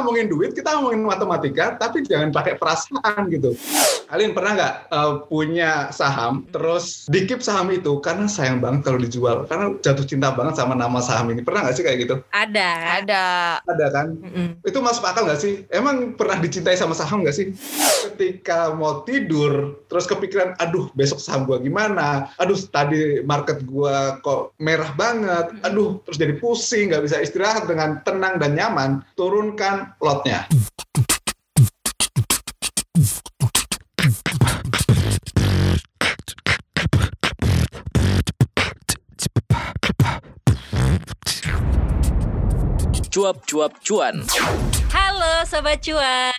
ngomongin duit, kita ngomongin matematika, tapi jangan pakai perasaan gitu. Kalian pernah nggak uh, punya saham, terus dikip saham itu karena sayang banget kalau dijual, karena jatuh cinta banget sama nama saham ini. Pernah nggak sih kayak gitu? Ada. Ada. Ada kan? Mm-mm. Itu masuk akal nggak sih? Emang pernah dicintai sama saham nggak sih? Ketika mau tidur, terus kepikiran, aduh besok saham gua gimana? Aduh tadi market gua kok merah banget. Aduh terus jadi pusing, nggak bisa istirahat dengan tenang dan nyaman. Turunkan lotnya. Cuap-cuap cuan. Halo Sobat Cuan.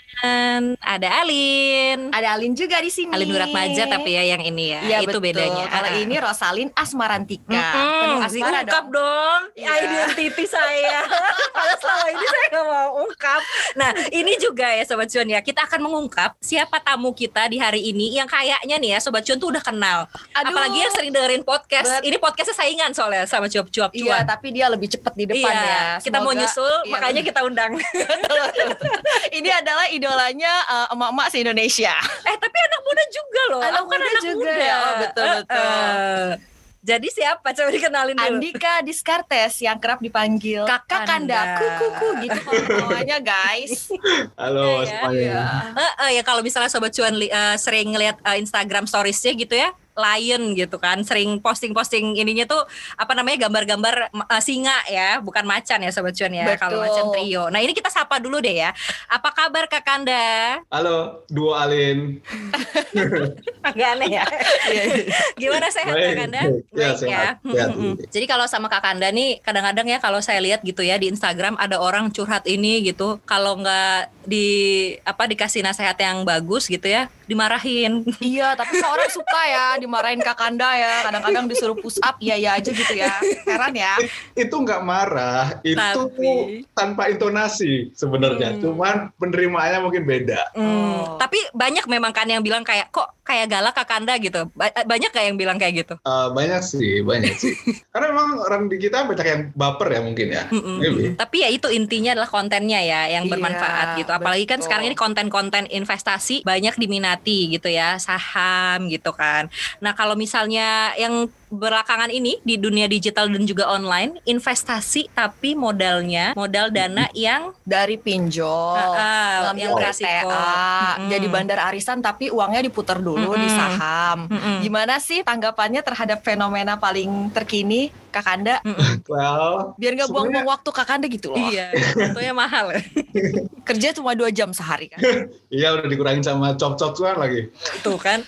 Ada Alin. Ada Alin juga di sini. Alin Nuratmaja tapi ya yang ini ya. Iya, itu betul. bedanya. Kalau ini Rosalin Asmarantika. Mm-mm, Penuh asmara diungkap dong. dong Iya. identiti saya. Padahal selama ini saya nggak mau ungkap. Nah ini juga ya Sobat Cuan ya. Kita akan mengungkap siapa tamu kita di hari ini yang kayaknya nih ya Sobat Cuan tuh udah kenal. Aduh. Apalagi yang sering dengerin podcast. Bet- Ini podcastnya saingan soalnya sama cuap-cuap Iya, cuan. tapi dia lebih cepat di depan Iya, ya. kita mau Semoga- nyusul, Iya, makanya kita undang. Ini adalah idolanya uh, emak-emak se-Indonesia. eh tapi anak muda juga loh. Anak Aku kan muda anak juga muda. ya. Oh, betul, betul. eh. Jadi siapa? Coba dikenalin dulu. Andika Diskartes yang kerap dipanggil Kakanda. Kakanda, kukuku gitu namanya guys. Halo Iya, semuanya. Iya. Eh, eh, ya kalau misalnya sobat cuan li- eh, sering ngeliat eh, Instagram storiesnya gitu ya lion gitu kan sering posting-posting ininya tuh apa namanya gambar-gambar eh, singa ya bukan macan ya sobat cuan ya kalau macan trio. Nah ini kita sapa dulu deh ya. Apa kabar kakanda Halo, duo Alin. agak aneh ya. Gimana sehat Baik, kakanda baik. Ya, baik ya. Sehat, sehat. Mm-mm. jadi kalau sama kakanda nih kadang-kadang ya kalau saya lihat gitu ya di Instagram ada orang curhat ini gitu kalau nggak di apa dikasih nasihat yang bagus gitu ya dimarahin. Iya, tapi seorang suka ya dimarahin Kakanda ya. Kadang-kadang disuruh push up, iya ya aja gitu ya. Heran ya. Itu nggak marah, itu Tapi- tanpa intonasi sebenarnya. Hmm. Cuman penerimaannya mungkin beda. Hmm, Oh. Tapi banyak memang kan yang bilang kayak kok kayak galak kakanda gitu. Ba- banyak gak yang bilang kayak gitu? Eh, banyak sih, banyak sih. Karena memang orang di kita banyak yang baper ya mungkin ya. Maybe. Tapi ya itu intinya adalah kontennya ya yang Iya, bermanfaat gitu. Apalagi kan betul. sekarang ini konten-konten investasi banyak diminati gitu ya, saham gitu kan. Nah, kalau misalnya yang belakangan ini di dunia digital dan juga online, investasi tapi modalnya modal dana yang Dari pinjol, Ah, ah, ngambil yang beresiko. RTA, Mm-mm. jadi bandar arisan tapi uangnya diputar dulu di Mm-mm. saham. Mm-mm. Gimana sih tanggapannya terhadap fenomena paling terkini Kakanda? Well, Biar nggak buang-buang waktu Kakanda gitu loh. Iya, tentunya mahal. ya. Kerja cuma dua jam sehari kan. iya udah dikurangin sama cop-cop lagi. Tuh kan.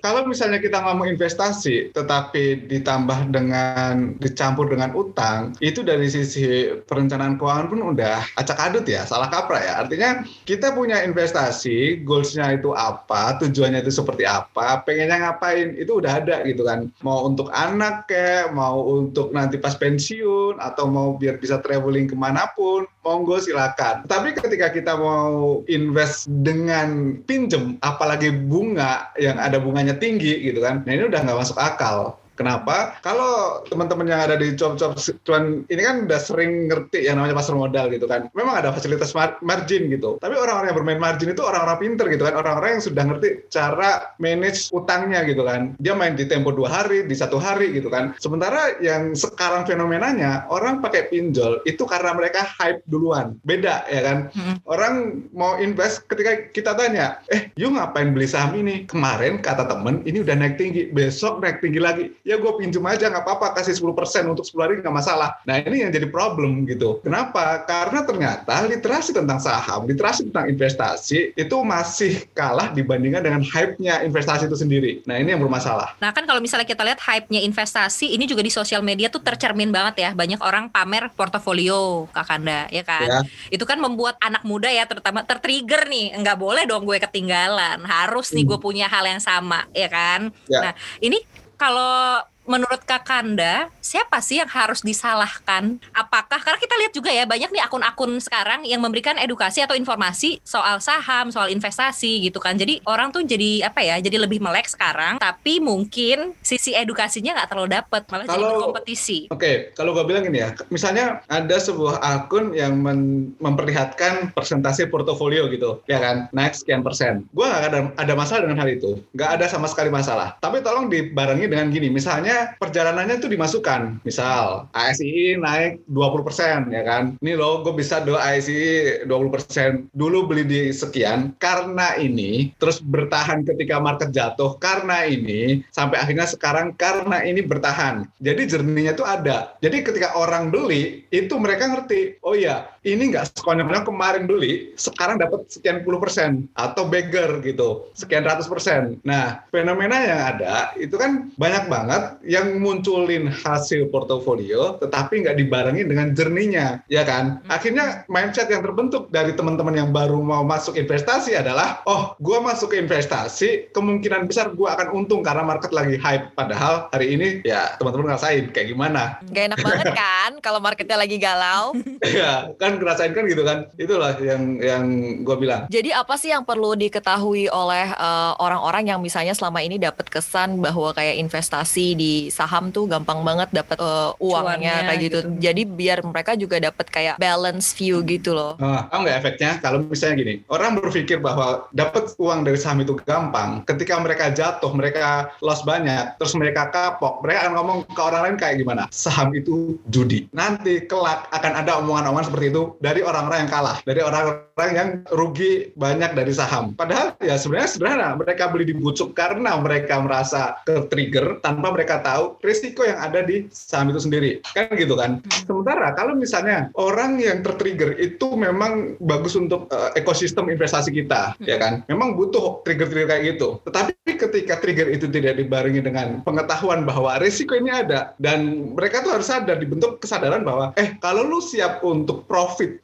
Kalau misalnya kita ngomong investasi, tetapi ditambah dengan dicampur dengan utang, itu dari sisi perencanaan keuangan pun udah acak adut ya, salah kaprah ya. Artinya kita punya investasi, goalsnya itu apa, tujuannya itu seperti apa, pengennya ngapain, itu udah ada gitu kan. Mau untuk anak kayak, mau untuk nanti pas pensiun, atau mau biar bisa traveling ke mana pun, monggo silakan. Tapi ketika kita mau invest dengan pinjem, apalagi bunga yang ada bunganya tinggi gitu kan, nah ini udah nggak masuk akal. Kenapa? Kalau teman-teman yang ada di cop-cop cuan ini kan udah sering ngerti yang namanya pasar modal gitu kan. Memang ada fasilitas mar- margin gitu. Tapi orang-orang yang bermain margin itu orang-orang pinter gitu kan. Orang-orang yang sudah ngerti cara manage utangnya gitu kan. Dia main di tempo dua hari, di satu hari gitu kan. Sementara yang sekarang fenomenanya orang pakai pinjol itu karena mereka hype duluan. Beda ya kan. Orang mau invest ketika kita tanya, eh you ngapain beli saham ini? Kemarin kata temen ini udah naik tinggi, besok naik tinggi lagi. Ya gue pinjem aja nggak apa-apa, kasih 10% untuk 10 hari nggak masalah. Nah ini yang jadi problem gitu. Kenapa? Karena ternyata literasi tentang saham, literasi tentang investasi itu masih kalah dibandingkan dengan hype-nya investasi itu sendiri. Nah ini yang bermasalah. Nah kan kalau misalnya kita lihat hype-nya investasi ini juga di sosial media tuh tercermin banget ya banyak orang pamer portofolio Kakanda ya kan Ya. itu kan membuat anak muda ya terutama tertrigger nih nggak boleh dong gue ketinggalan harus nih Hmm. gue punya hal yang sama ya kan Ya. nah ini kalau menurut Kakanda, siapa sih yang harus disalahkan? Apakah karena kita lihat juga ya banyak nih akun-akun sekarang yang memberikan edukasi atau informasi soal saham, soal investasi gitu kan. Jadi orang tuh jadi apa ya? Jadi lebih melek sekarang, tapi mungkin sisi edukasinya nggak terlalu dapet, malah jadi Kalau- berkompetisi. Oke, kalau gue bilang gini ya, misalnya ada sebuah akun yang men- memperlihatkan persentase portofolio gitu, ya kan, naik sekian persen. Gue nggak ada, ada masalah dengan hal itu, nggak ada sama sekali masalah. Tapi tolong dibarengi dengan gini, misalnya perjalanannya itu dimasukkan, misal ASI naik 20 persen, ya kan, ini loh gue bisa do ASI 20 persen, dulu beli di sekian, karena ini, terus bertahan ketika market jatuh, karena ini, sampai akhirnya sekarang karena ini bertahan. Jadi jernihnya itu ada. Jadi ketika orang beli, itu mereka ngerti, oh ya, ini nggak sekonyol-konyol kemarin beli, sekarang dapat sekian puluh persen, atau beggar gitu, sekian ratus persen. Nah, fenomena yang ada, itu kan banyak banget yang munculin hasil portofolio, tetapi nggak dibarengi dengan jernihnya, ya kan? Akhirnya mindset yang terbentuk dari teman-teman yang baru mau masuk investasi adalah, oh, gua masuk ke investasi, kemungkinan besar gua akan untung karena market lagi hype. Padahal hari ini ya teman-teman ngerasain kayak gimana. Gak enak banget kan kalau marketnya lagi galau. ya kan ngerasain kan gitu kan. Itulah yang yang gua bilang. Jadi apa sih yang perlu diketahui oleh eh, orang-orang yang misalnya selama ini dapat kesan bahwa kayak investasi di saham tuh gampang banget dapat eh, uangnya Cuannya kayak gitu. gitu. Jadi biar mereka juga dapat kayak balance view gitu loh. Nah, tahu nggak efeknya? Kalau misalnya gini, orang berpikir bahwa dapat uang dari saham itu gampang. Ketika mereka jatuh, mereka loss banyak, terus mereka kapok, mereka akan ngomong ke orang lain kayak gimana? Saham itu judi. Nanti kelak akan ada omongan-omongan seperti itu dari orang-orang yang kalah, dari orang-orang yang rugi banyak dari saham. Padahal ya sebenarnya sederhana, mereka beli di bucuk karena mereka merasa ke trigger tanpa mereka tahu risiko yang ada di saham itu sendiri. Kan gitu kan? Sementara kalau misalnya orang yang tertrigger itu memang bagus untuk eh, ekosistem investasi kita, ya kan? Memang butuh trigger-trigger kayak gitu. Tetapi ketika trigger itu tidak dibarengi dengan pengetahuan bahwa risiko ini ada dan mereka tuh harus sadar dibentuk kesadaran bahwa eh kalau lu siap untuk profit 10%,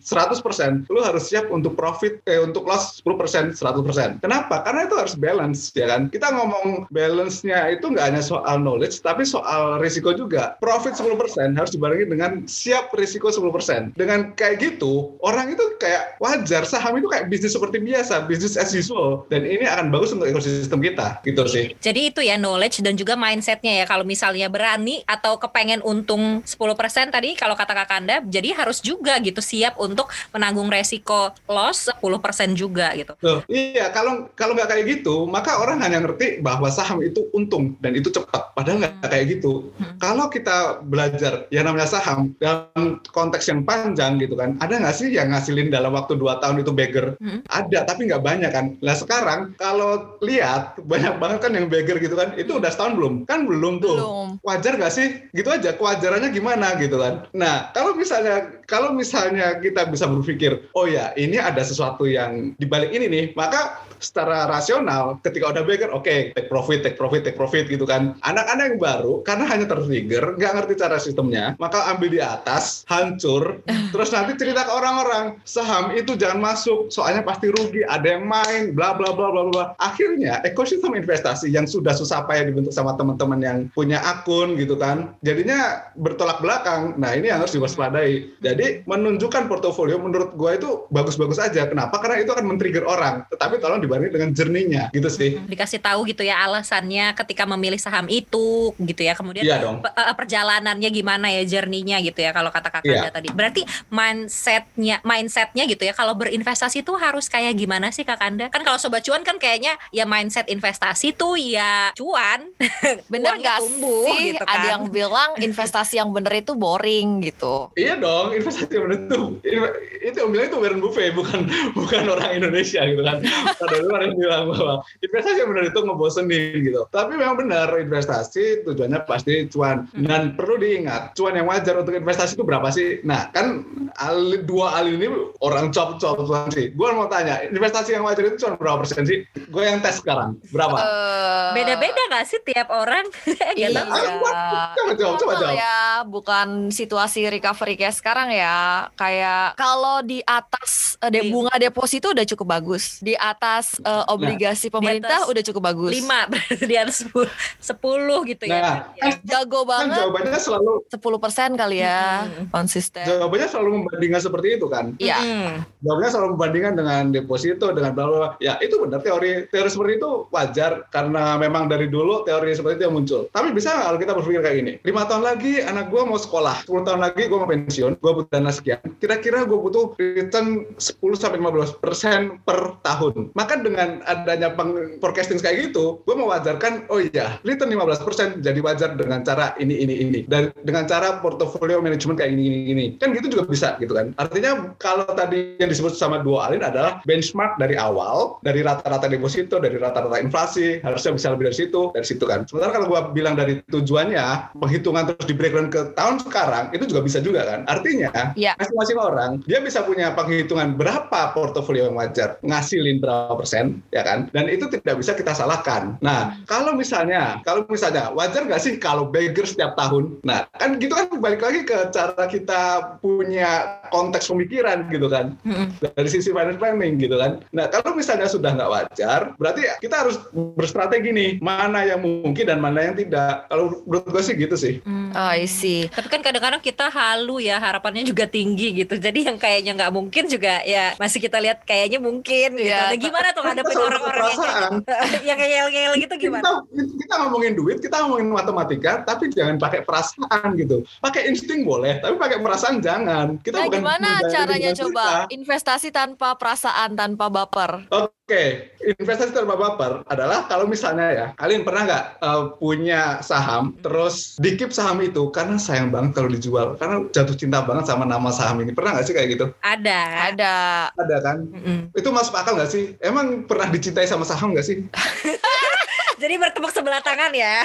100%, lu harus siap untuk profit eh untuk loss 10%, 100%. Kenapa? Karena itu harus balance, ya kan? Kita ngomong balance-nya itu nggak hanya soal knowledge, tapi soal risiko juga. Profit 10% harus dibarengi dengan siap risiko 10%. Dengan kayak gitu, orang itu kayak wajar, saham itu kayak bisnis seperti biasa, bisnis as usual. Dan ini akan bagus untuk ekosistem kita, gitu sih. Jadi itu ya knowledge dan juga mindsetnya ya kalau misalnya berani atau kepengen untung 10% tadi kalau kata Kakanda jadi harus juga gitu siap untuk menanggung resiko loss 10% juga gitu. Loh, iya, kalau kalau nggak kayak gitu, maka orang hanya ngerti bahwa saham itu untung dan itu cepat. Padahal nggak kayak gitu. Hmm. Kalau kita belajar yang namanya saham dalam konteks yang panjang gitu kan, ada nggak sih yang ngasilin dalam waktu 2 tahun itu beggar? Hmm. Ada, tapi nggak banyak kan. Nah sekarang kalau lihat banyak banget kan yang beggar gitu kan, itu udah setahun belum? Kan belum tuh Belum. wajar gak sih? Gitu aja, kewajarannya gimana gitu kan. Nah, kalau misalnya kalau misalnya kita bisa berpikir, oh ya ini ada sesuatu yang dibalik ini nih, maka secara rasional ketika udah beggar, oke, take profit, take profit, take profit gitu kan. Anak-anak yang baru karena hanya tertrigger, nggak ngerti cara sistemnya, maka ambil di atas, hancur, terus nanti cerita ke orang-orang, saham itu jangan masuk, soalnya pasti rugi, ada yang main, bla bla bla bla bla. Akhirnya ekosistem investasi yang sudah susah payah dibentuk sama teman-teman yang punya akun gitu kan, jadinya bertolak belakang. Nah ini yang harus diwaspadai. Jadi menunjukkan portofolio menurut gua itu bagus-bagus aja. Kenapa? Karena itu akan men-trigger orang. Tetapi tolong dibarengi dengan jernihnya gitu sih. Dikasih tahu gitu ya alasannya ketika memilih saham itu gitu ya. Kemudian Iya dong. eh, perjalanannya gimana ya journey-nya gitu ya kalau kata Kakanda Iya. tadi. Berarti mindsetnya mindsetnya gitu ya kalau berinvestasi tuh harus kayak gimana sih Kakanda? Kan kalau sobat cuan kan kayaknya ya mindset investasi tuh ya cuan. Bener Uangnya gak tumbuh sih? gitu Ada kan. yang bilang investasi yang bener itu boring gitu. Iya dong, investasi yang benar itu itu yang bilang itu Warren Buffett bukan bukan orang Indonesia gitu kan. Ada luar yang bilang bahwa investasi yang benar itu ngebosenin gitu. Tapi memang benar investasi tujuannya pasti cuan dan perlu diingat cuan yang wajar untuk investasi itu berapa sih? Nah kan ali, dua ali ini orang cop cop cuan sih. Gue mau tanya investasi yang wajar itu cuan berapa persen sih? Gue yang tes sekarang berapa? Eh, Beda-beda gak sih tiap orang? Iya. Coba jawab, coba jawab. ya, bukan situasi recovery kayak sekarang ya. Ya, kayak kalau di atas uh, de- bunga deposito udah cukup bagus. Di atas uh, obligasi pemerintah atas udah cukup bagus. lima berarti di atas sepuluh, sepuluh gitu ya. Nah, Ya. Jago kan banget. jawabannya selalu 10% kali ya Mm-mm. konsisten. jawabannya selalu membandingkan seperti itu kan. Iya. Mm. Jawabannya selalu membandingkan dengan deposito dengan bla. Ya itu benar teori teori seperti itu wajar karena memang dari dulu teori seperti itu yang muncul. Tapi bisa nggak kalau kita berpikir kayak gini? Lima tahun lagi anak gue mau sekolah, 10 tahun lagi gue mau pensiun, gue butuh dana sekian. Kira-kira gue butuh return 10 sampai 15 persen per tahun. Maka dengan adanya peng- forecasting kayak gitu, gue mewajarkan oh iya return 15 persen jadi wajar dengan cara ini ini ini dan dengan cara portfolio manajemen kayak gini gini gini kan gitu juga bisa gitu kan artinya kalau tadi yang disebut sama dua alin adalah benchmark dari awal dari rata-rata deposito dari rata-rata inflasi harusnya bisa lebih dari situ dari situ kan sementara kalau gua bilang dari tujuannya penghitungan terus di breakdown ke tahun sekarang itu juga bisa juga kan artinya Iya. masing-masing orang dia bisa punya penghitungan berapa portofolio yang wajar ngasilin berapa persen ya kan dan itu tidak bisa kita salahkan nah kalau misalnya kalau misalnya wajar nggak sih kalau beggar setiap tahun nah kan gitu kan balik lagi ke cara kita punya konteks pemikiran gitu kan Mm-mm. dari sisi finance planning gitu kan. Nah kalau misalnya sudah nggak wajar, berarti kita harus berstrategi nih mana yang mungkin dan mana yang tidak. Kalau menurut gue sih gitu sih. Mm. Oh, I see. Tapi kan kadang-kadang kita halu ya harapannya juga tinggi gitu. Jadi yang kayaknya nggak mungkin juga ya masih kita lihat kayaknya mungkin gitu. Nah, gimana tuh ngadepin Kita orang-orang yang gitu? yang kayak ngeyel gitu gimana? Kita, kita ngomongin duit, kita ngomongin matematika, tapi jangan pakai perasaan gitu. Pakai insting boleh, tapi pakai perasaan jangan. Kita Nah, bukan gimana caranya coba kita. investasi tanpa perasaan, tanpa baper? Oke, investasi tanpa baper adalah kalau misalnya ya, kalian pernah nggak uh, punya saham, terus dikip saham itu karena sayang banget kalau dijual, karena jatuh cinta banget sama nama saham ini. Pernah nggak sih kayak gitu? Ada. Ada. Ada kan? Mm-mm. Itu masuk akal nggak sih? Emang pernah dicintai sama saham nggak sih? Jadi bertepuk sebelah tangan ya.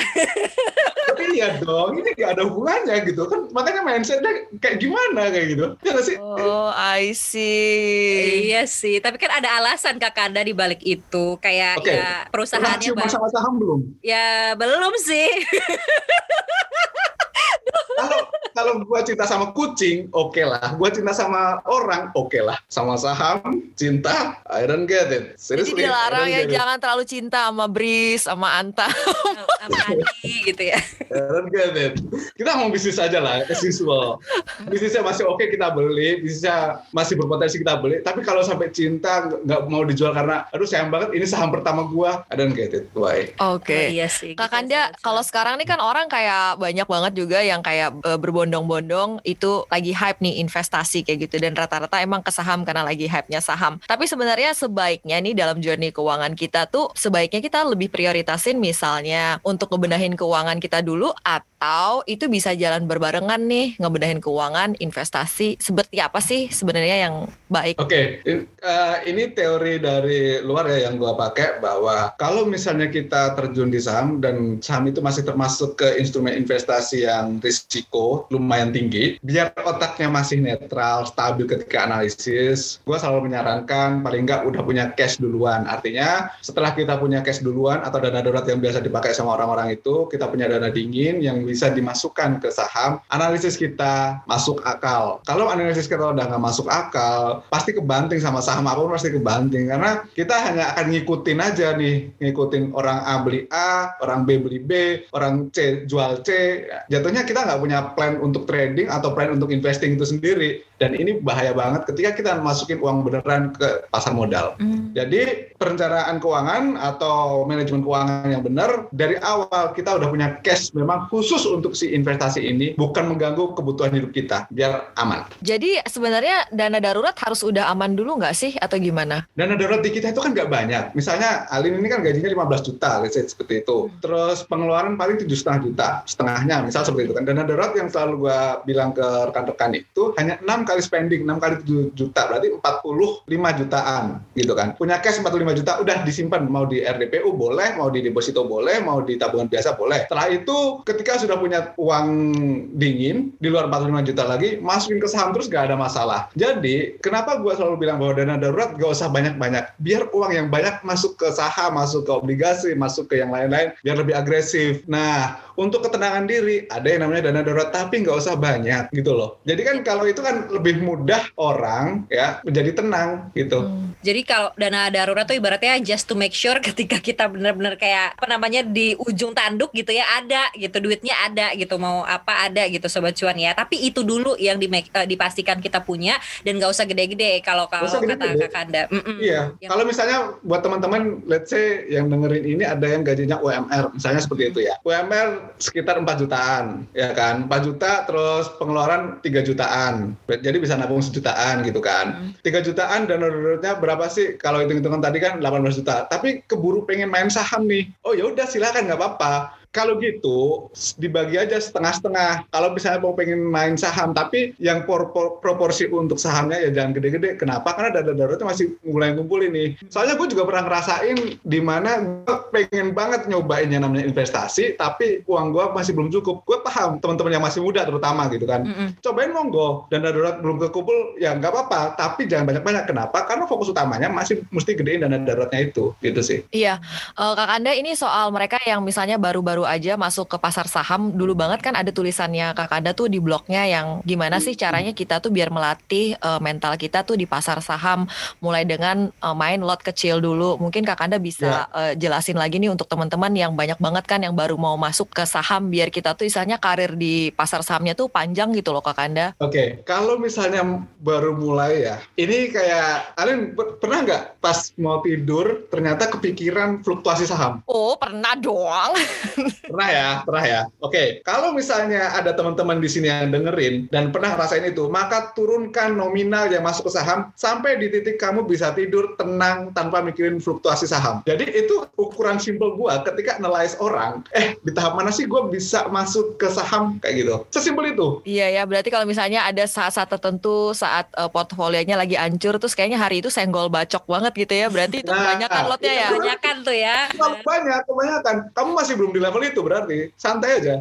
Tapi iya dong, ini nggak ada hubungannya gitu kan. Makanya mindsetnya kayak gimana kayak gitu. Ya nggak sih? Oh, I see. iya sih, tapi kan ada alasan Kakanda di balik itu. Kayak Oke. ya perusahaannya ba- sama saham belum? ya belum sih. kalau kalau gua cinta sama kucing, oke lah. Gua cinta sama orang, oke lah. Sama saham, cinta, I don't get it. Jadi Seriously, dilarang I ya jangan terlalu cinta sama Bris, sama Anta. sama Adi gitu ya. I don't get it. Kita mau bisnis aja lah, as usual. Bisnisnya masih oke kita beli, bisnisnya masih berpotensi kita beli. Tapi kalau sampai cinta nggak mau dijual karena, aduh sayang banget ini saham pertama gua, I don't get it. Why? Oke. Oh, iya sih. Kak gitu Kanda, sih. kalau sekarang nih kan orang kayak banyak banget juga yang kayak eh, berbondong-bondong itu lagi hype nih investasi kayak gitu dan rata-rata emang ke saham karena lagi hype-nya saham. Tapi sebenarnya sebaiknya nih dalam journey keuangan kita tuh sebaiknya kita lebih prioritasin misalnya untuk ngebenahin keuangan kita dulu atau itu bisa jalan berbarengan nih ngebenahin keuangan, investasi. Seperti apa sih sebenarnya yang baik? Oke, in- eh, ini teori dari luar ya yang gua pakai bahwa kalau misalnya kita terjun di saham dan saham itu masih termasuk ke instrumen investasi yang risiko lumayan tinggi, biar otaknya masih netral, stabil ketika analisis, gua selalu menyarankan paling nggak udah punya cash duluan. Artinya setelah kita punya cash duluan atau dana darurat yang biasa dipakai sama orang-orang itu, kita punya dana dingin yang dimasukkan ke saham, analisis kita masuk akal. Kalau analisis kita udah nggak masuk akal, pasti kebanting sama saham apa pun pasti kebanting karena kita hanya akan ngikutin aja nih, ngikutin orang A beli A, orang B beli B, orang C jual C. Jatuhnya kita nggak punya plan untuk trading atau plan untuk investing itu sendiri. Dan ini bahaya banget ketika kita masukin uang beneran ke pasar modal. Hmm. Jadi perencanaan keuangan atau manajemen keuangan yang benar dari awal kita udah punya cash memang khusus untuk si investasi ini bukan mengganggu kebutuhan hidup kita biar aman. Jadi sebenarnya dana darurat harus udah aman dulu nggak sih atau gimana? Dana darurat di kita itu kan nggak banyak. Misalnya Alin ini kan gajinya 15 juta, let's say seperti itu. Terus pengeluaran paling tujuh setengah juta, setengahnya misal seperti itu kan. Dana darurat yang selalu gua bilang ke rekan-rekan itu hanya enam kali spending, enam kali 7 juta, berarti 45 jutaan gitu kan. Punya cash 45 juta udah disimpan mau di RDPU boleh, mau di deposito boleh, mau di tabungan biasa boleh. Setelah itu ketika sudah punya uang dingin di luar 45 juta lagi, masukin ke saham terus gak ada masalah. Jadi kenapa gua selalu bilang bahwa dana darurat gak usah banyak-banyak, biar uang yang banyak masuk ke saham, masuk ke obligasi, masuk ke yang lain-lain, biar lebih agresif. Nah, untuk ketenangan diri ada yang namanya dana darurat tapi nggak usah banyak gitu loh. Jadi kan kalau itu kan lebih mudah orang ya menjadi tenang gitu. Hmm. Jadi kalau dana darurat tuh ibaratnya just to make sure ketika kita benar-benar kayak apa namanya di ujung tanduk gitu ya ada gitu duitnya ada gitu mau apa ada gitu sobat cuan ya. Tapi itu dulu yang di uh, dipastikan kita punya dan gak usah gede-gede kalau kalau kata Kak Kanda. Mm -mm. Iya. Yang kalau misalnya buat teman-teman let's say yang dengerin ini ada yang gajinya UMR misalnya seperti itu ya. UMR sekitar 4 jutaan ya kan. 4 juta terus pengeluaran 3 jutaan. Jadi bisa nabung sejutaan gitu kan. Mm. 3 jutaan dan berapa berapa sih kalau hitung-hitungan tadi kan 18 juta tapi keburu pengen main saham nih oh ya udah silakan nggak apa-apa kalau gitu dibagi aja setengah-setengah. Kalau misalnya mau pengen main saham, tapi yang por por proporsi untuk sahamnya ya jangan gede-gede. Kenapa? Karena dana daruratnya masih mulai ngumpul ini. Soalnya gue juga pernah ngerasain di mana gue pengen banget nyobain yang namanya investasi, tapi uang gue masih belum cukup. Gue paham teman-teman yang masih muda terutama gitu kan. Mm -hmm. Cobain monggo, dana darurat belum kekumpul ya nggak apa-apa, tapi jangan banyak-banyak. Kenapa? Karena fokus utamanya masih mesti gedein dana daruratnya itu, gitu sih. Iya, uh, Kak Anda ini soal mereka yang misalnya baru-baru aja masuk ke pasar saham dulu banget kan ada tulisannya Kakanda tuh di blognya yang gimana sih caranya kita tuh biar melatih uh, mental kita tuh di pasar saham mulai dengan uh, main lot kecil dulu mungkin Kakanda bisa ya. uh, jelasin lagi nih untuk teman-teman yang banyak banget kan yang baru mau masuk ke saham biar kita tuh misalnya karir di pasar sahamnya tuh panjang gitu loh Kakanda. Oke, okay. kalau misalnya baru mulai ya, ini kayak kalian pernah nggak pas mau tidur ternyata kepikiran fluktuasi saham? Oh pernah doang. Pernah ya, pernah ya. Oke, kalau misalnya ada teman-teman di sini yang dengerin dan pernah ngerasain itu, maka turunkan nominal yang masuk ke saham sampai di titik kamu bisa tidur tenang tanpa mikirin fluktuasi saham. Jadi itu ukuran simpel gua ketika analyze orang, eh di tahap mana sih gua bisa masuk ke saham kayak gitu. Sesimpel itu. Iya ya, berarti kalau misalnya ada saat-saat tertentu saat uh, portfolionya lagi hancur terus kayaknya hari itu senggol bacok banget gitu ya. Berarti itu nah, banyak kan lotnya ya. Banyak kan tuh ya. Banyak, kebanyakan. Kamu masih belum di level itu berarti santai aja.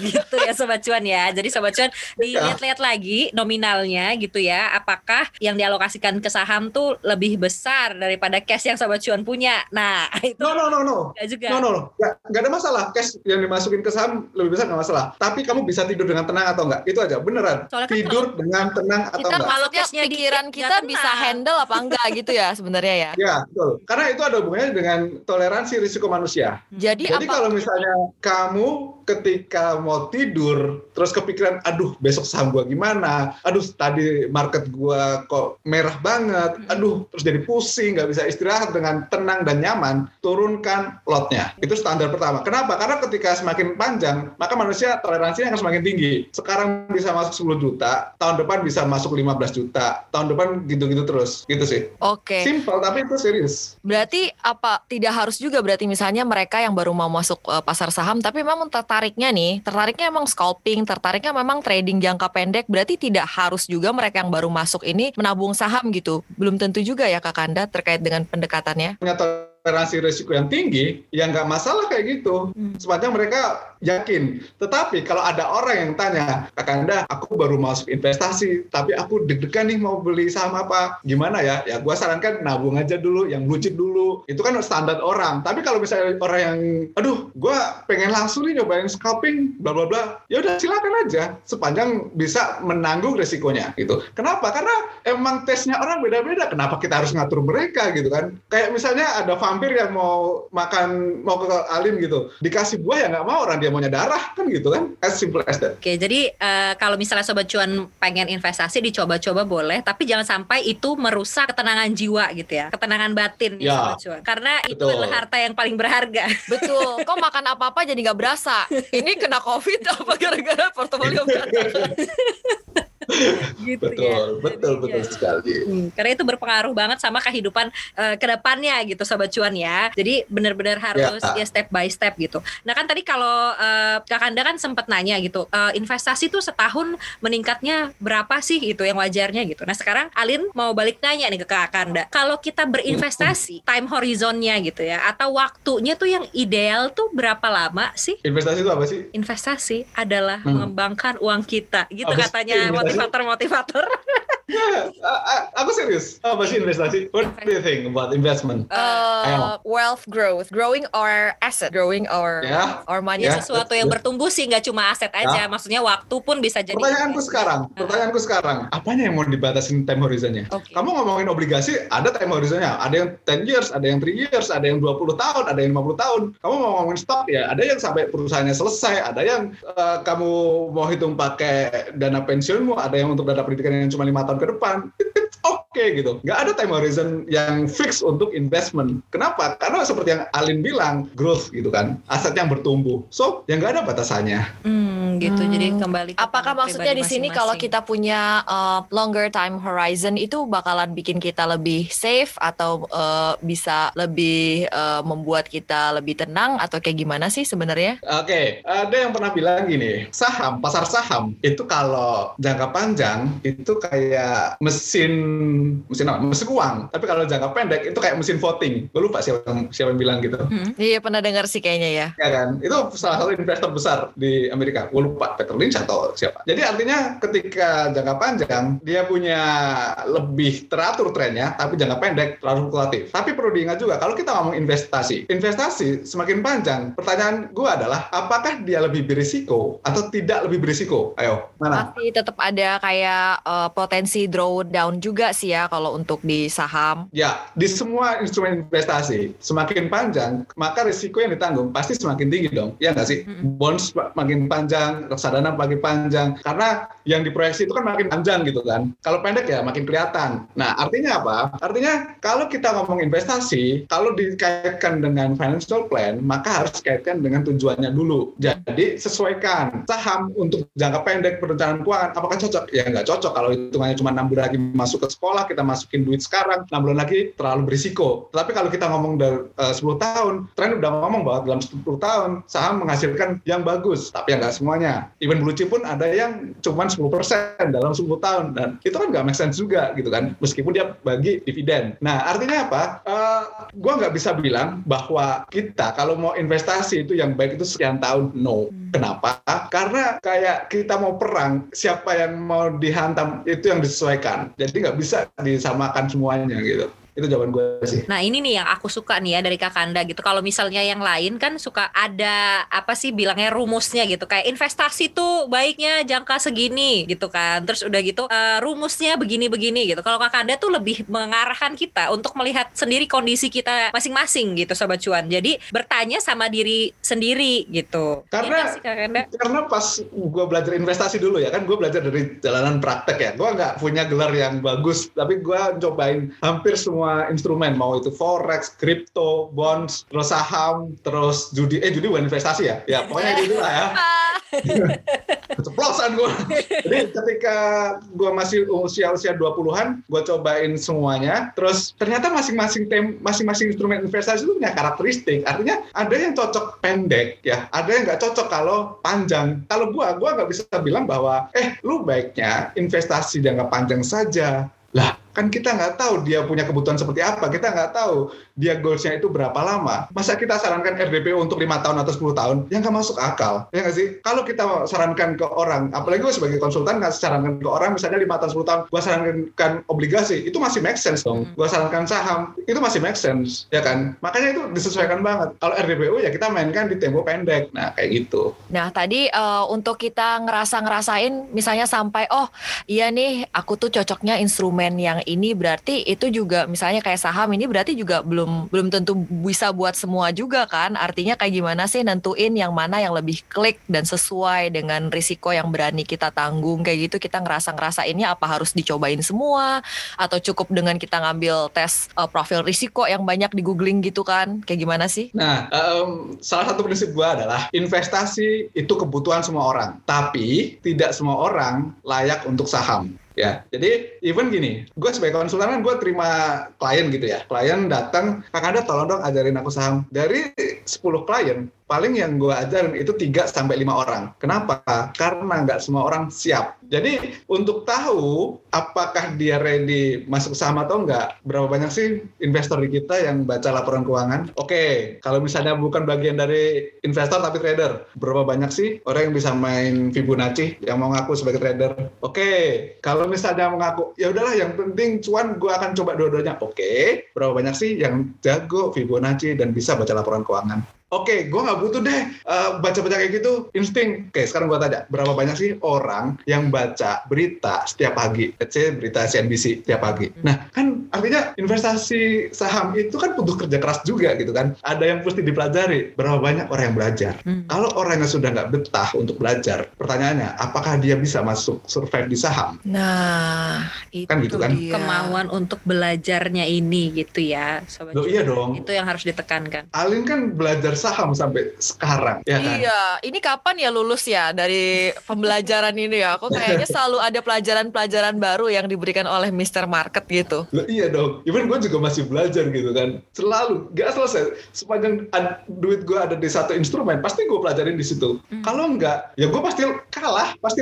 gitu ya sobat cuan ya. Jadi sobat cuan dilihat-lihat lagi nominalnya gitu ya. Apakah yang dialokasikan ke saham tuh lebih besar daripada cash yang sobat cuan punya? Nah itu. No no no no. Gak juga. No no no. Gak, gak ada masalah. Cash yang dimasukin ke saham lebih besar gak masalah. Tapi kamu bisa tidur dengan tenang atau enggak? Itu aja beneran. Soalnya kan tidur kalau, dengan tenang atau kita, enggak? Kalau cashnya pikiran kita bisa handle apa enggak gitu ya sebenarnya ya? Ya betul. Karena itu ada hubungannya dengan toleransi risiko manusia. Jadi, Jadi kalau misalnya kamu ketika mau tidur terus kepikiran aduh besok saham gua gimana? Aduh tadi market gua kok merah banget. Aduh terus jadi pusing nggak bisa istirahat dengan tenang dan nyaman turunkan lotnya itu standar pertama. Kenapa? Karena ketika semakin panjang maka manusia toleransinya akan semakin tinggi. Sekarang bisa masuk 10 juta tahun depan bisa masuk 15 juta tahun depan gitu-gitu terus. Gitu sih. Oke. Okay. simple tapi itu serius. Berarti apa tidak harus juga berarti misalnya mereka yang baru mau masuk uh, pasar saham tapi memang tertariknya nih, tertariknya emang scalping, tertariknya memang trading jangka pendek, berarti tidak harus juga mereka yang baru masuk ini menabung saham gitu. Belum tentu juga ya Kak Kanda terkait dengan pendekatannya. Toleransi risiko yang tinggi, ya nggak masalah kayak gitu. Hmm. Sepanjang mereka yakin. Tetapi kalau ada orang yang tanya, Kakanda, aku baru masuk investasi, tapi aku deg-degan nih mau beli saham apa? Gimana ya? Ya gue sarankan nabung aja dulu, yang blue dulu. Itu kan standar orang. Tapi kalau misalnya orang yang, aduh, gue pengen langsung nih nyobain scalping, bla bla bla, ya udah silakan aja, sepanjang bisa menanggung resikonya gitu. Kenapa? Karena emang tesnya orang beda-beda. Kenapa kita harus ngatur mereka gitu kan? Kayak misalnya ada vampir yang mau makan mau ke alim gitu, dikasih buah ya nggak mau orang dia maunya darah kan gitu kan as simple as that. Oke jadi uh, kalau misalnya sobat cuan pengen investasi dicoba-coba boleh tapi jangan sampai itu merusak ketenangan jiwa gitu ya ketenangan batin ya, sobat cuan karena betul. itu adalah harta yang paling berharga. Betul. Kok makan apa-apa jadi nggak berasa. Ini kena covid apa gara-gara portofolio gitu betul, ya. Betul, betul ya. sekali. Hmm, karena itu berpengaruh banget sama kehidupan uh, ke depannya gitu sobat cuan ya. Jadi benar-benar harus ya. ya step by step gitu. Nah kan tadi kalau uh, Kak Anda kan sempat nanya gitu, uh, investasi tuh setahun meningkatnya berapa sih itu yang wajarnya gitu. Nah sekarang Alin mau balik nanya nih ke Kak Anda. Kalau kita berinvestasi, time horizonnya gitu ya, atau waktunya tuh yang ideal tuh berapa lama sih? Investasi itu apa sih? Investasi adalah hmm. mengembangkan uang kita gitu apa katanya waktu Ya, a- a- aku serius. Apa sih investasi? What do you think about investment? Uh, wealth growth, growing our asset, growing our Ya. our money. Ya. sesuatu yang bertumbuh sih nggak cuma aset aja, maksudnya waktu pun bisa jadi. Pertanyaanku sekarang, pertanyaanku sekarang, apanya yang mau dibatasin time horizonnya? Oke. Kamu ngomongin obligasi, ada time horizonnya. Ada yang 10 years, ada yang 3 years, ada yang 20 tahun, ada yang 50 tahun. Kamu mau ngomongin stok ya, ada yang sampai perusahaannya selesai, ada yang eh, kamu mau hitung pakai dana pensiunmu, ada yang untuk dana pendidikan yang cuma lima tahun ke depan. It's okay gitu. Nggak ada time horizon yang fix untuk investment. Kenapa? Karena seperti yang Alin bilang, growth gitu kan. Aset yang bertumbuh. So, ya nggak ada batasannya. Hmm, gitu. Hmm. Jadi kembali. ke Apakah maksudnya di sini kalau kita punya uh, longer time horizon itu bakalan bikin kita lebih safe atau uh, bisa lebih uh, membuat kita lebih tenang atau kayak gimana sih sebenarnya? Oke, ada yang pernah bilang gini, saham, pasar saham itu kalau jangka panjang itu kayak mesin mesin apa? Mesin uang. Tapi kalau jangka pendek itu kayak mesin voting. Gue lupa siapa yang, siapa yang bilang gitu. Hmm. Iya pernah dengar sih kayaknya ya. Ya kan? Itu salah satu investor besar di Amerika. Gue lupa Peter Lynch atau siapa. Jadi artinya ketika jangka panjang dia punya lebih teratur trennya, tapi jangka pendek terlalu fluktuatif. Tapi perlu diingat juga kalau kita ngomong investasi, investasi semakin panjang. Pertanyaan gue adalah apakah dia lebih berisiko atau tidak lebih berisiko? Ayo, mana? Pasti tetap ada kayak uh, potensi drawdown juga sih ya kalau untuk di saham. Ya, di semua instrumen investasi semakin panjang, maka risiko yang ditanggung pasti semakin tinggi dong. Ya nggak sih? Mm-mm. Bonds makin panjang, reksadana makin panjang. Karena yang diproyeksi itu kan makin panjang gitu kan. Kalau pendek ya makin kelihatan. Nah, artinya apa? Artinya kalau kita ngomong investasi, kalau dikaitkan dengan financial plan, maka harus dikaitkan dengan tujuannya dulu. Jadi sesuaikan saham untuk jangka pendek perencanaan keuangan. Apakah cocok? Ya nggak cocok kalau hitungannya cuma enam bulan lagi masuk ke sekolah, kita masukin duit sekarang, enam bulan lagi terlalu berisiko. Tetapi kalau kita ngomong dari eh, 10 tahun, tren udah ngomong bahwa dalam 10 tahun saham menghasilkan yang bagus, tapi yang nggak semuanya. Even blue chip pun ada yang cuma 10% dalam 10 tahun dan itu kan nggak make sense juga gitu kan, meskipun dia bagi dividen. Nah artinya apa? Eh, gua nggak bisa bilang bahwa kita kalau mau investasi itu yang baik itu sekian tahun, no. Kenapa? Karena kayak kita mau perang, siapa yang mau dihantam itu yang disesuaikan. Jadi nggak bisa disamakan semuanya gitu. Itu jawaban gue sih. Nah ini nih yang aku suka nih ya dari Kakanda gitu. Kalau misalnya yang lain kan suka ada apa sih bilangnya rumusnya gitu. Kayak investasi tuh baiknya jangka segini gitu kan. Terus udah gitu eh, rumusnya begini-begini gitu. Kalau Kakanda tuh lebih mengarahkan kita untuk melihat sendiri kondisi kita masing-masing gitu Sobat Cuan. Jadi bertanya sama diri sendiri gitu. Iya Karena- sih? Karena pas gue belajar investasi dulu ya kan gue belajar dari jalanan praktek ya. Gue nggak punya gelar yang bagus, tapi gue cobain hampir semua instrumen mau itu forex, crypto, bonds, terus saham, terus judi. Eh judi bukan investasi ya? Ya pokoknya gitu lah ya. keceplosan gue. Jadi ketika gue masih usia-usia 20-an, gue cobain semuanya. Terus ternyata masing-masing tem masing-masing instrumen investasi itu punya karakteristik. Artinya ada yang cocok pendek ya, ada yang nggak cocok kalau panjang. Kalau gue, gue nggak bisa bilang bahwa eh lu baiknya investasi jangka panjang saja. Lah, kan kita nggak tahu dia punya kebutuhan seperti apa. Kita nggak tahu dia goalsnya itu berapa lama. Masa kita sarankan RDPO untuk lima tahun atau 10 tahun? Ya nggak masuk akal. Ya nggak sih? Kalau kita sarankan ke orang, apalagi gue sebagai konsultan nggak sarankan ke orang, misalnya lima tahun 10 tahun, gue sarankan obligasi, itu masih make sense dong. Gue sarankan saham, itu masih make sense. Ya kan? Makanya itu disesuaikan banget. Kalau RDPO ya kita mainkan di tempo pendek. Nah, kayak gitu. Nah tadi eh, untuk kita ngerasa-ngerasain misalnya sampai oh iya nih aku tuh cocoknya instrumen yang ini berarti itu juga misalnya kayak saham ini berarti juga belum belum tentu bisa buat semua juga kan? Artinya kayak gimana sih nentuin yang mana yang lebih klik dan sesuai dengan risiko yang berani kita tanggung? Kayak gitu kita ngerasa-ngerasainnya apa harus dicobain semua? Atau cukup dengan kita ngambil tes eh, profil risiko yang banyak di googling gitu kan? Kayak gimana sih? Nah, em, salah satu prinsip gue adalah investasi itu kebutuhan semua orang, tapi tidak semua orang layak untuk saham. Ya, jadi even gini, gue sebagai konsultan kan gue terima klien gitu ya. Klien datang, Kak Anda tolong dong ajarin aku saham. Dari 10 klien, paling yang gue ajarin itu 3 sampai lima orang. Kenapa? Karena nggak semua orang siap. Jadi untuk tahu apakah dia ready masuk saham atau enggak, berapa banyak sih investor di kita yang baca laporan keuangan? Oke, kalau misalnya bukan bagian dari investor tapi trader, berapa banyak sih orang yang bisa main Fibonacci yang mau ngaku sebagai trader? Oke, kalau misalnya mengaku ya udahlah yang penting cuan gue akan coba dua-duanya. Oke, berapa banyak sih yang jago Fibonacci dan bisa baca laporan keuangan? Oke, gue nggak butuh deh uh, baca-baca kayak gitu, insting. Oke, sekarang gue tanya, berapa banyak sih orang yang baca berita setiap pagi? Let's say berita CNBC setiap pagi. Nah, kan artinya investasi saham itu kan butuh kerja keras juga gitu kan. Ada yang mesti dipelajari. Berapa banyak orang yang belajar? Hmm. Kalau orangnya sudah nggak betah untuk belajar, pertanyaannya, apakah dia bisa masuk survive di saham? Nah, itu Kan gitu kan? dia. Kemauan untuk belajarnya ini gitu ya, sobat. Loh, iya dong. Itu yang harus ditekankan. Alin kan belajar saham sampai sekarang, ya kan? Iya, ini kapan ya lulus ya dari pembelajaran ini ya? Aku kayaknya selalu ada pelajaran-pelajaran baru yang diberikan oleh Mr. Market gitu. Loh, iya dong, even gue juga masih belajar gitu kan. Selalu, gak selesai. Sepanjang duit gue ada di satu instrumen, pasti gue pelajarin di situ. Kalau enggak, ya gue pasti kalah, pasti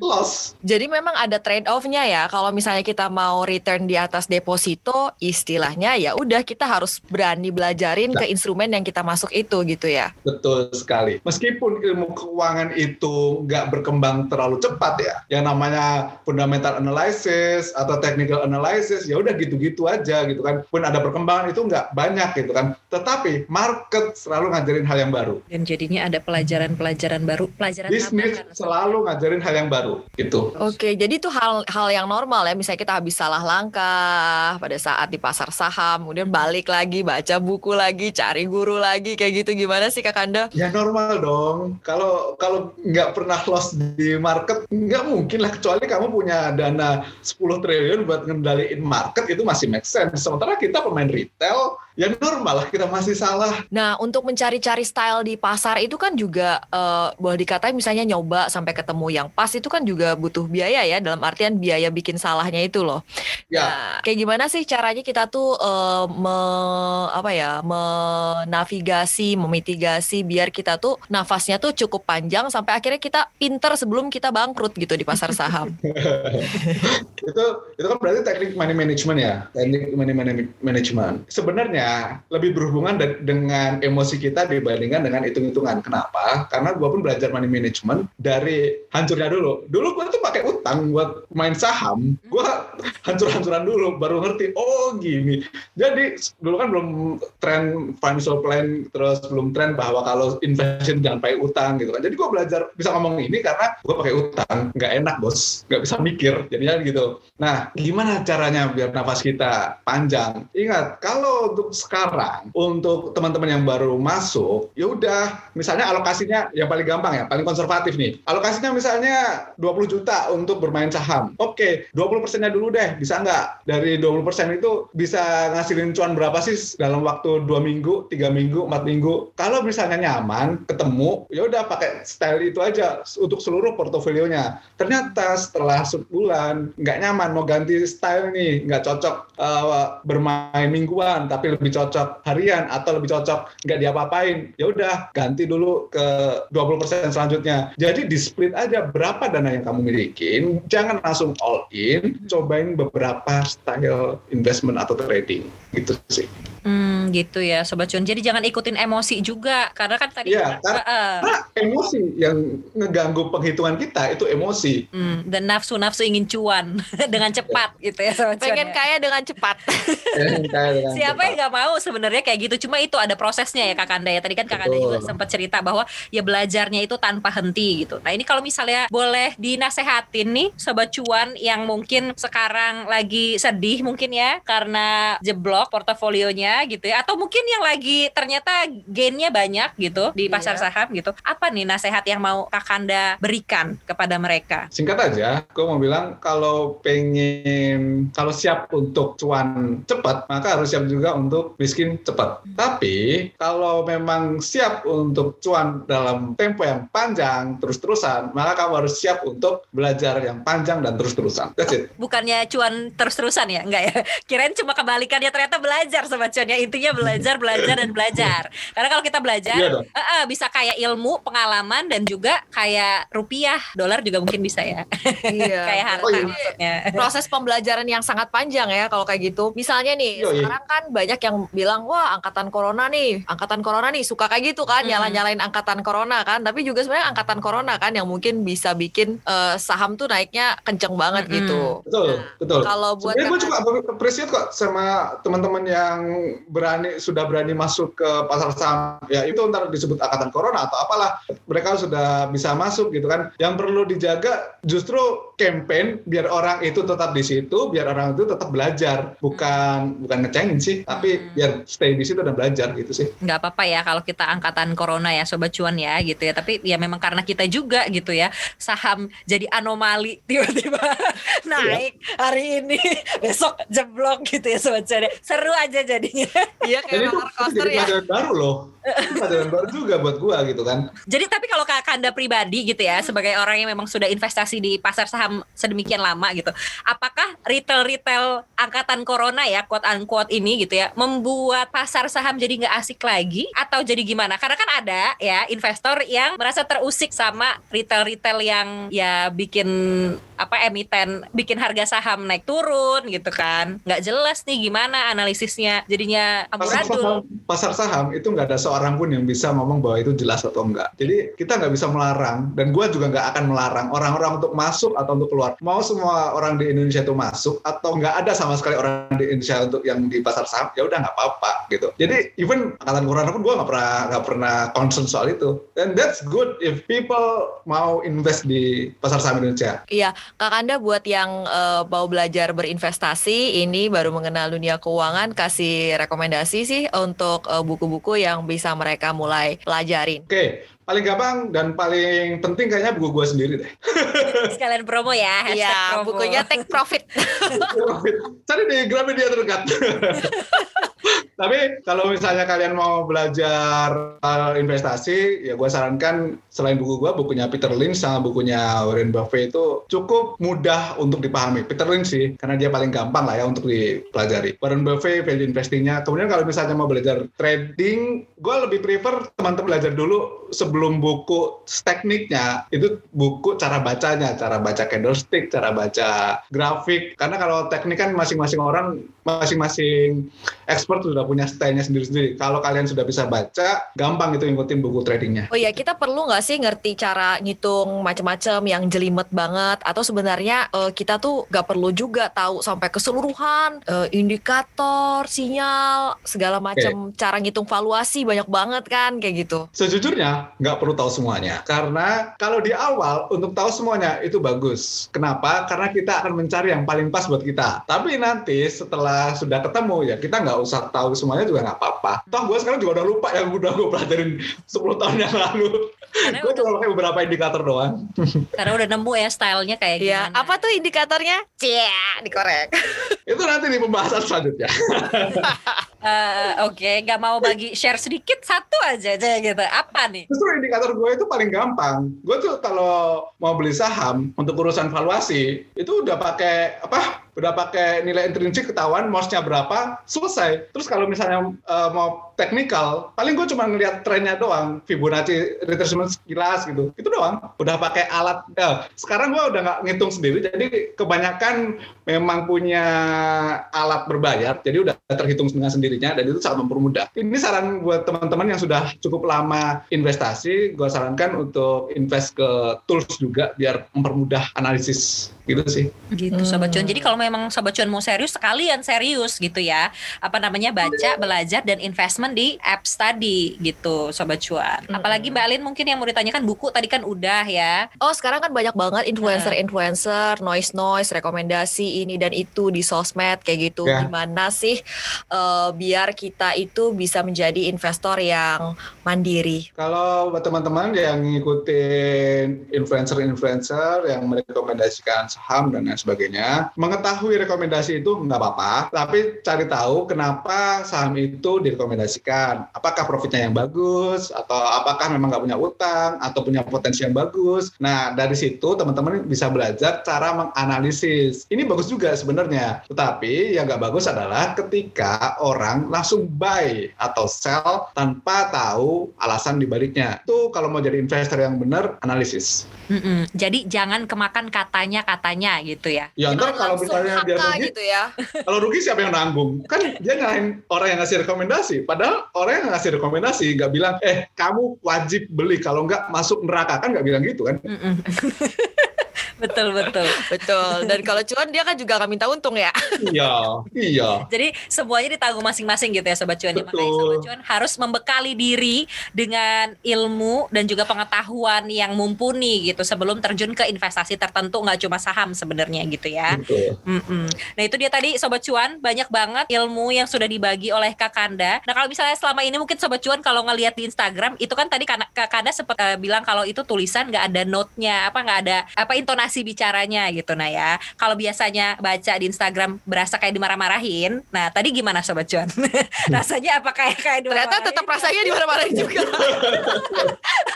loss. Jadi memang ada trade off-nya ya. Kalau misalnya kita mau return di atas deposito, istilahnya ya udah kita harus berani belajarin ke instrumen yang kita masuk itu gitu ya. Betul sekali. Meskipun ilmu keuangan itu nggak berkembang terlalu cepat ya, yang namanya fundamental analysis atau technical analysis ya udah gitu-gitu aja gitu kan. Pun ada perkembangan itu nggak banyak gitu kan. Tetapi market selalu ngajarin hal yang baru. Dan jadinya ada pelajaran-pelajaran baru, pelajaran Bisnis tambahan. selalu ngajarin hal yang baru gitu. Oke, jadi itu hal hal yang normal ya. Misalnya kita habis salah langkah pada saat di pasar saham, kemudian balik lagi, baca buku lagi, cari guru lagi, kayak gitu. Gimana sih Kak Kanda? Ya normal dong. Kalau kalau nggak pernah loss di market, nggak mungkin lah. Kecuali kamu punya dana 10 triliun buat ngendaliin market, itu masih make sense. Sementara kita pemain retail, ya normal lah kita masih salah. Nah, untuk mencari-cari style di pasar itu kan juga eh, boleh dikatain misalnya nyoba sampai ketemu yang pas itu kan juga butuh biaya ya dalam artian biaya bikin salahnya itu loh. Ya. Nah, kayak gimana sih caranya kita tuh eh, me- apa ya, menavigasi, memitigasi biar kita tuh nafasnya tuh cukup panjang sampai akhirnya kita pinter sebelum kita bangkrut gitu di pasar saham. itu itu kan berarti teknik money management ya teknik money man- management sebenarnya lebih berhubungan de- dengan emosi kita dibandingkan dengan hitung-hitungan. Kenapa? Karena gue pun belajar money management dari hancurnya dulu. Dulu gue tuh pakai utang buat main saham. Gue hancur-hancuran dulu baru ngerti oh gini. Jadi dulu kan belum tren financial plan terus belum tren bahwa kalau investment jangan pakai utang gitu kan. Jadi gue belajar bisa ngomong ini karena gue pakai utang. Nggak enak bos. Nggak bisa mikir jadinya gitu. Nah gimana caranya biar nafas kita panjang? Ingat kalau untuk sekarang untuk teman-teman yang baru masuk ya udah misalnya alokasinya yang paling gampang ya paling konservatif nih. Alokasinya misalnya 20 juta untuk bermain saham. Oke 20 persennya dulu deh bisa nggak? Dari 20 persen itu bisa ngasilin cuan berapa sih dalam waktu dua minggu tiga minggu empat minggu? Kalau misalnya nyaman ketemu ya udah pakai style itu aja untuk seluruh portofolionya. Ternyata setelah sebulan nggak nyaman mau ganti style nih nggak cocok uh, bermain mingguan tapi lebih cocok harian atau lebih cocok nggak diapa-apain ya udah ganti dulu ke 20% selanjutnya. Jadi di split aja berapa dana yang kamu milikin jangan langsung all in cobain beberapa style investment atau trading gitu sih Hmm, gitu ya, sobat cuan. Jadi jangan ikutin emosi juga, karena kan tadi. Iya, karena- Heeh. karena emosi yang ngeganggu penghitungan kita itu emosi Hmm, dan nafsu-nafsu ingin cuan dengan cepat gitu ya, sobat cuan. Pengen ya. kaya dengan cepat. Dengan Siapa cepat. yang nggak mau sebenarnya kayak gitu? Cuma itu ada prosesnya ya Kak Kanda ya. Tadi kan Kak Betul. juga sempat cerita bahwa ya belajarnya itu tanpa henti gitu. Nah ini kalau misalnya boleh dinasehatin nih sobat cuan yang mungkin sekarang lagi sedih mungkin ya karena jeblok portofolionya gitu ya, atau mungkin yang lagi ternyata gainnya banyak gitu di pasar Iya. saham gitu. Apa nih nasehat yang mau Kak Kanda berikan kepada mereka? Singkat aja, gue mau bilang kalau pengen kalau siap untuk cuan cepat, maka harus siap juga untuk miskin cepat. Tapi kalau memang siap untuk cuan dalam tempo yang panjang terus-terusan, maka kamu harus siap untuk belajar yang panjang dan terus-terusan. That's it. Bukannya cuan terus-terusan ya? Enggak ya? Kirain cuma kebalikannya ternyata belajar cuan Con ya intinya belajar belajar dan belajar karena kalau kita belajar Iya eh, eh, bisa kayak ilmu pengalaman dan juga kayak rupiah dolar juga mungkin bisa ya Iya. kayak harta Oh, iya. maksudnya proses pembelajaran yang sangat panjang ya kalau kayak gitu. Misalnya nih, Yoi. sekarang kan banyak yang bilang, wah angkatan corona nih, angkatan corona nih suka kayak gitu kan, Mm. nyala-nyalain angkatan corona kan. Tapi juga sebenarnya angkatan corona kan yang mungkin bisa bikin eh, saham tuh naiknya kenceng banget Mm-mm. gitu. Betul, Nah, betul. Kalau buat Sebenarnya gue juga appreciate kok sama teman-teman yang berani sudah berani masuk ke pasar saham. Ya itu ntar disebut angkatan corona atau apalah. Mereka sudah bisa masuk gitu kan. Yang perlu dijaga justru campaign biar orang itu tetap di situ, biar orang itu tetap belajar. Bukan bukan ngecengin sih, tapi Hmm. biar stay di situ dan belajar gitu sih. nggak apa-apa ya kalau kita angkatan corona ya sobat cuan ya gitu ya tapi ya memang karena kita juga gitu ya saham jadi anomali tiba-tiba naik hari ini besok jeblok gitu ya sobat cuan ya. seru aja jadinya Iya kayak roller coaster jadi ya. pelajaran baru loh. Pelajaran baru juga buat gua gitu kan. jadi tapi kalau kak Kanda pribadi gitu ya sebagai orang yang memang sudah investasi di pasar saham sedemikian lama gitu apakah retail-retail angkatan corona ya quote unquote ini gitu ya membuat pasar saham jadi nggak asik lagi atau jadi gimana karena kan ada ya investor yang merasa terusik sama retail-retail yang ya bikin apa emiten bikin harga saham naik turun gitu kan nggak jelas nih gimana analisisnya jadinya pasar amburadul saham, pasar saham itu nggak ada seorang pun yang bisa ngomong bahwa itu jelas atau enggak. Jadi kita nggak bisa melarang dan gue juga nggak akan melarang orang-orang untuk masuk atau untuk keluar. Mau semua orang di Indonesia itu masuk atau nggak ada sama sekali orang di Indonesia untuk yang di pasar saham ya udah nggak apa-apa gitu. Jadi even angkatan corona pun gue nggak pernah nggak pernah concern soal itu. And that's good if people mau invest di pasar saham Indonesia. Iya, Kak Anda buat yang eh, mau belajar berinvestasi, ini baru mengenal dunia keuangan, kasih rekomendasi sih untuk eh, buku-buku yang bisa mereka mulai pelajarin. Oke, paling gampang dan paling penting kayaknya buku gue sendiri deh. sekalian promo ya hashtag Iya, promo. bukunya Take Profit. Cari di Gramedia terdekat. Tapi kalau misalnya kalian mau belajar hal investasi, ya gue sarankan selain buku gue, bukunya Peter Lynch sama bukunya Warren Buffett itu cukup mudah untuk dipahami. Peter Lynch sih, karena dia paling gampang lah ya untuk dipelajari. Warren Buffett value investingnya. Kemudian kalau misalnya mau belajar trading, gue lebih prefer teman-teman belajar dulu sebelum buku tekniknya. Itu buku cara bacanya, cara baca candlestick, cara baca grafik. Karena kalau teknik kan masing-masing orang, masing-masing expert sudah punya stylenya sendiri-sendiri. Kalau kalian sudah bisa baca, gampang itu ngikutin buku tradingnya. Oh iya, kita perlu nggak sih ngerti cara ngitung macam-macam yang jelimet banget? Atau sebenarnya eh, kita tuh nggak perlu juga tahu sampai keseluruhan eh, indikator, sinyal, segala macam cara ngitung valuasi banyak banget kan kayak gitu. Sejujurnya, nggak perlu tahu semuanya. Karena kalau di awal, untuk tahu semuanya itu bagus. Kenapa? Karena kita akan mencari yang paling pas buat kita. Tapi nanti setelah sudah ketemu, ya kita nggak usah tahu semuanya juga nggak apa-apa. Toh gue sekarang juga udah lupa yang udah gue pelajarin 10 tahun yang lalu. Gue cuma pakai beberapa indikator doang. karena udah nemu ya stylenya kayak Iya, gimana. apa tuh indikatornya? Cia, dikorek. itu nanti di pembahasan selanjutnya. Eh, Oke, nggak mau bagi share sedikit satu aja aja gitu. Apa nih? Justru indikator gue itu paling gampang. Gue tuh kalau mau beli saham untuk urusan valuasi itu udah pakai apa? Udah pakai nilai intrinsik ketahuan mosnya berapa, selesai. Terus kalau misalnya eh, mau teknikal, paling gue cuma ngeliat trennya doang, Fibonacci retracement sekilas gitu. Itu doang. Udah pakai alat. eh, sekarang gue udah nggak ngitung sendiri, jadi kebanyakan memang punya alat berbayar, jadi udah terhitung dengan sendirinya dan itu sangat mempermudah. Ini saran buat teman-teman yang sudah cukup lama investasi, gue sarankan untuk invest ke tools juga biar mempermudah analisis gitu sih. Gitu sobat cuan. Jadi kalau memang sobat cuan mau serius sekalian serius gitu ya. Apa namanya baca, belajar dan investment di apps tadi gitu sobat cuan. Apalagi Mbak Alin mungkin yang mau ditanyakan buku tadi kan udah ya. Oh sekarang kan banyak banget influencer-influencer, noise-noise, rekomendasi ini dan itu di sosmed kayak gitu. Ya. Gimana sih eh, biar kita itu bisa menjadi investor yang mandiri? Kalau buat teman-teman yang ngikutin influencer-influencer yang merekomendasikan saham dan lain sebagainya. Mengetahui rekomendasi itu nggak apa-apa, tapi cari tahu kenapa saham itu direkomendasikan. Apakah profitnya yang bagus, atau apakah memang nggak punya utang, atau punya potensi yang bagus. Nah, dari situ teman-teman bisa belajar cara menganalisis. Ini bagus juga sebenarnya, tetapi yang nggak bagus adalah ketika orang langsung buy atau sell tanpa tahu alasan dibaliknya. Itu kalau mau jadi investor yang benar, analisis. Mm-mm. Jadi jangan kemakan katanya-katanya gitu ya. Ya ntar kalau misalnya dia rugi, gitu ya. kalau rugi siapa yang nanggung? Kan dia nyalahin orang yang ngasih rekomendasi. Padahal orang yang ngasih rekomendasi nggak bilang, eh kamu wajib beli kalau nggak masuk neraka kan nggak bilang gitu kan? Betul betul. Betul. Dan kalau cuan dia kan juga akan minta untung ya. iya, iya. Jadi semuanya ditanggung masing-masing gitu ya sobat cuan. Ya. Makanya Betul. sobat cuan harus membekali diri dengan ilmu dan juga pengetahuan yang mumpuni gitu sebelum terjun ke investasi tertentu nggak cuma saham sebenarnya gitu ya. Betul. Nah itu dia tadi Sobat Cuan banyak banget ilmu yang sudah dibagi oleh Kak Kanda. Nah kalau misalnya selama ini mungkin Sobat Cuan kalau ngelihat di Instagram itu kan tadi Kana- Kak Kanda sempat eh, bilang kalau itu tulisan nggak ada note-nya apa nggak ada apa intonasi bicaranya gitu. Nah ya kalau biasanya baca di Instagram berasa kayak dimarah-marahin. Nah tadi gimana Sobat Cuan? Rasanya apa kayak kayak Ternyata tetap rasanya dimarah-marahin juga.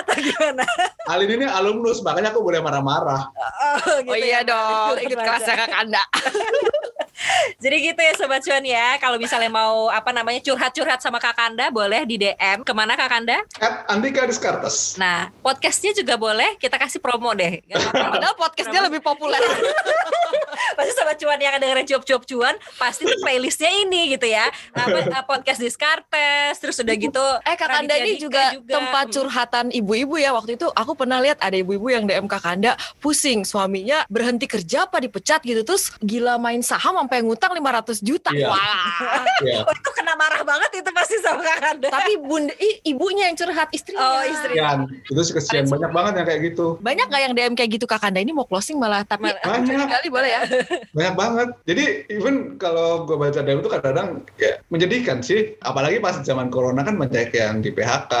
atau gimana? Alin ini alumnus, makanya aku boleh marah-marah. Oh, Oh iya ya, dong, ikut kelasnya Kak Anda. Jadi gitu ya Sobat Cuan ya. Kalau misalnya mau apa namanya curhat-curhat sama Kak Kanda boleh di DM. Ke mana Kak Kanda? At Andika Descartes. Nah podcastnya juga boleh. Kita kasih promo deh. Padahal podcastnya lebih populer. pasti Sobat Cuan yang dengerin cuap-cuap cuan pasti playlistnya ini gitu ya. Nah, apa- podcast Diskartes. Terus udah gitu. Eh Kak Anda Raditya ini Dika juga, tempat curhatan ibu-ibu ya waktu itu aku pernah lihat ada ibu-ibu yang DM Kak Anda pusing suaminya berhenti kerja apa dipecat gitu terus gila main saham sampai ngutang 500 juta. Iya. Wah. Iya. Oh, itu kena marah banget itu pasti sama Kak Kanda. Tapi bunda i- ibunya yang curhat istrinya. Oh, istri. Kesian. Itu sih kesian banyak banget yang kayak gitu. Banyak nggak yang DM kayak gitu Kak Anda ini mau closing malah tapi Banyak. kali boleh ya. Banyak banget. Jadi even kalau gue baca DM itu kadang-kadang ya menyedihkan sih. Apalagi pas zaman corona kan banyak yang di PHK,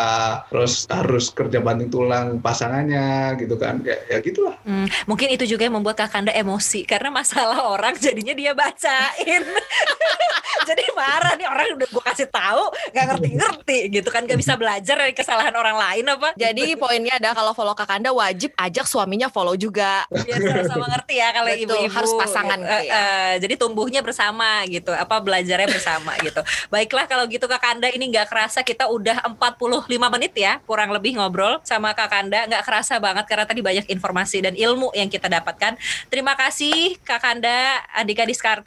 terus harus kerja banting tulang pasangannya gitu kan. Ya, ya gitulah. Hmm, mungkin itu juga yang membuat Kak Kanda emosi karena masalah orang jadinya dia bacain. Jadi marah nih orang udah gue kasih tahu nggak ngerti-ngerti gitu kan gak bisa belajar dari kesalahan orang lain apa? Jadi poinnya ada kalau follow Kak Anda wajib ajak suaminya follow juga. biar sama-sama ngerti ya kalau ibu-ibu harus pasangan gitu. gitu ya. Eh, eh, jadi tumbuhnya bersama gitu apa belajarnya bersama gitu baiklah kalau gitu Kak Kanda ini nggak kerasa kita udah 45 menit ya kurang lebih ngobrol sama Kak Kanda nggak kerasa banget karena tadi banyak informasi dan ilmu yang kita dapatkan terima kasih Kak Kanda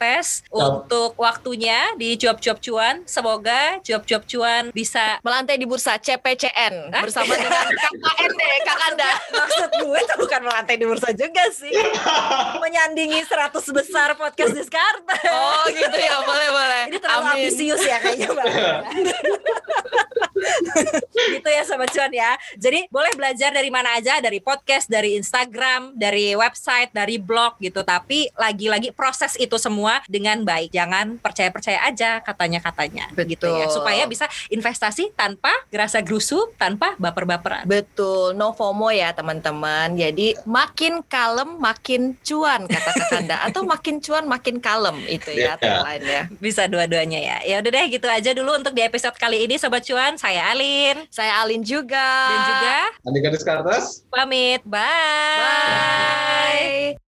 Diskartes untuk waktunya di cuap-cuap cuan semoga cuap-cuap cuan bisa Melantai di bursa CPCN Hah? bersama dengan KKN deh Kak Anda. Maksud gue itu bukan melantai di bursa juga sih Menyandingi 100 besar podcast Diskartes Oh gitu ya, boleh boleh. Ini terlalu ambisius ya kayaknya. gitu ya Sobat Cuan ya. Jadi boleh belajar dari mana aja, dari podcast, dari Instagram, dari website, dari blog gitu. Tapi lagi-lagi proses itu semua dengan baik. Jangan percaya-percaya aja katanya-katanya gitu ya. Supaya bisa investasi tanpa gerasa gerusu, tanpa baper-baperan. Betul, no FOMO ya teman-teman. Jadi makin kalem makin cuan kata Kak Anda atau makin cuan makin kalem itu ya Iya. tagline-nya. Bisa dua-duanya ya. Ya udah deh gitu aja dulu untuk di episode kali ini Sobat Cuan. Saya Alin Saya Alin juga. dan juga Andika Descartes. pamit. Bye. Bye.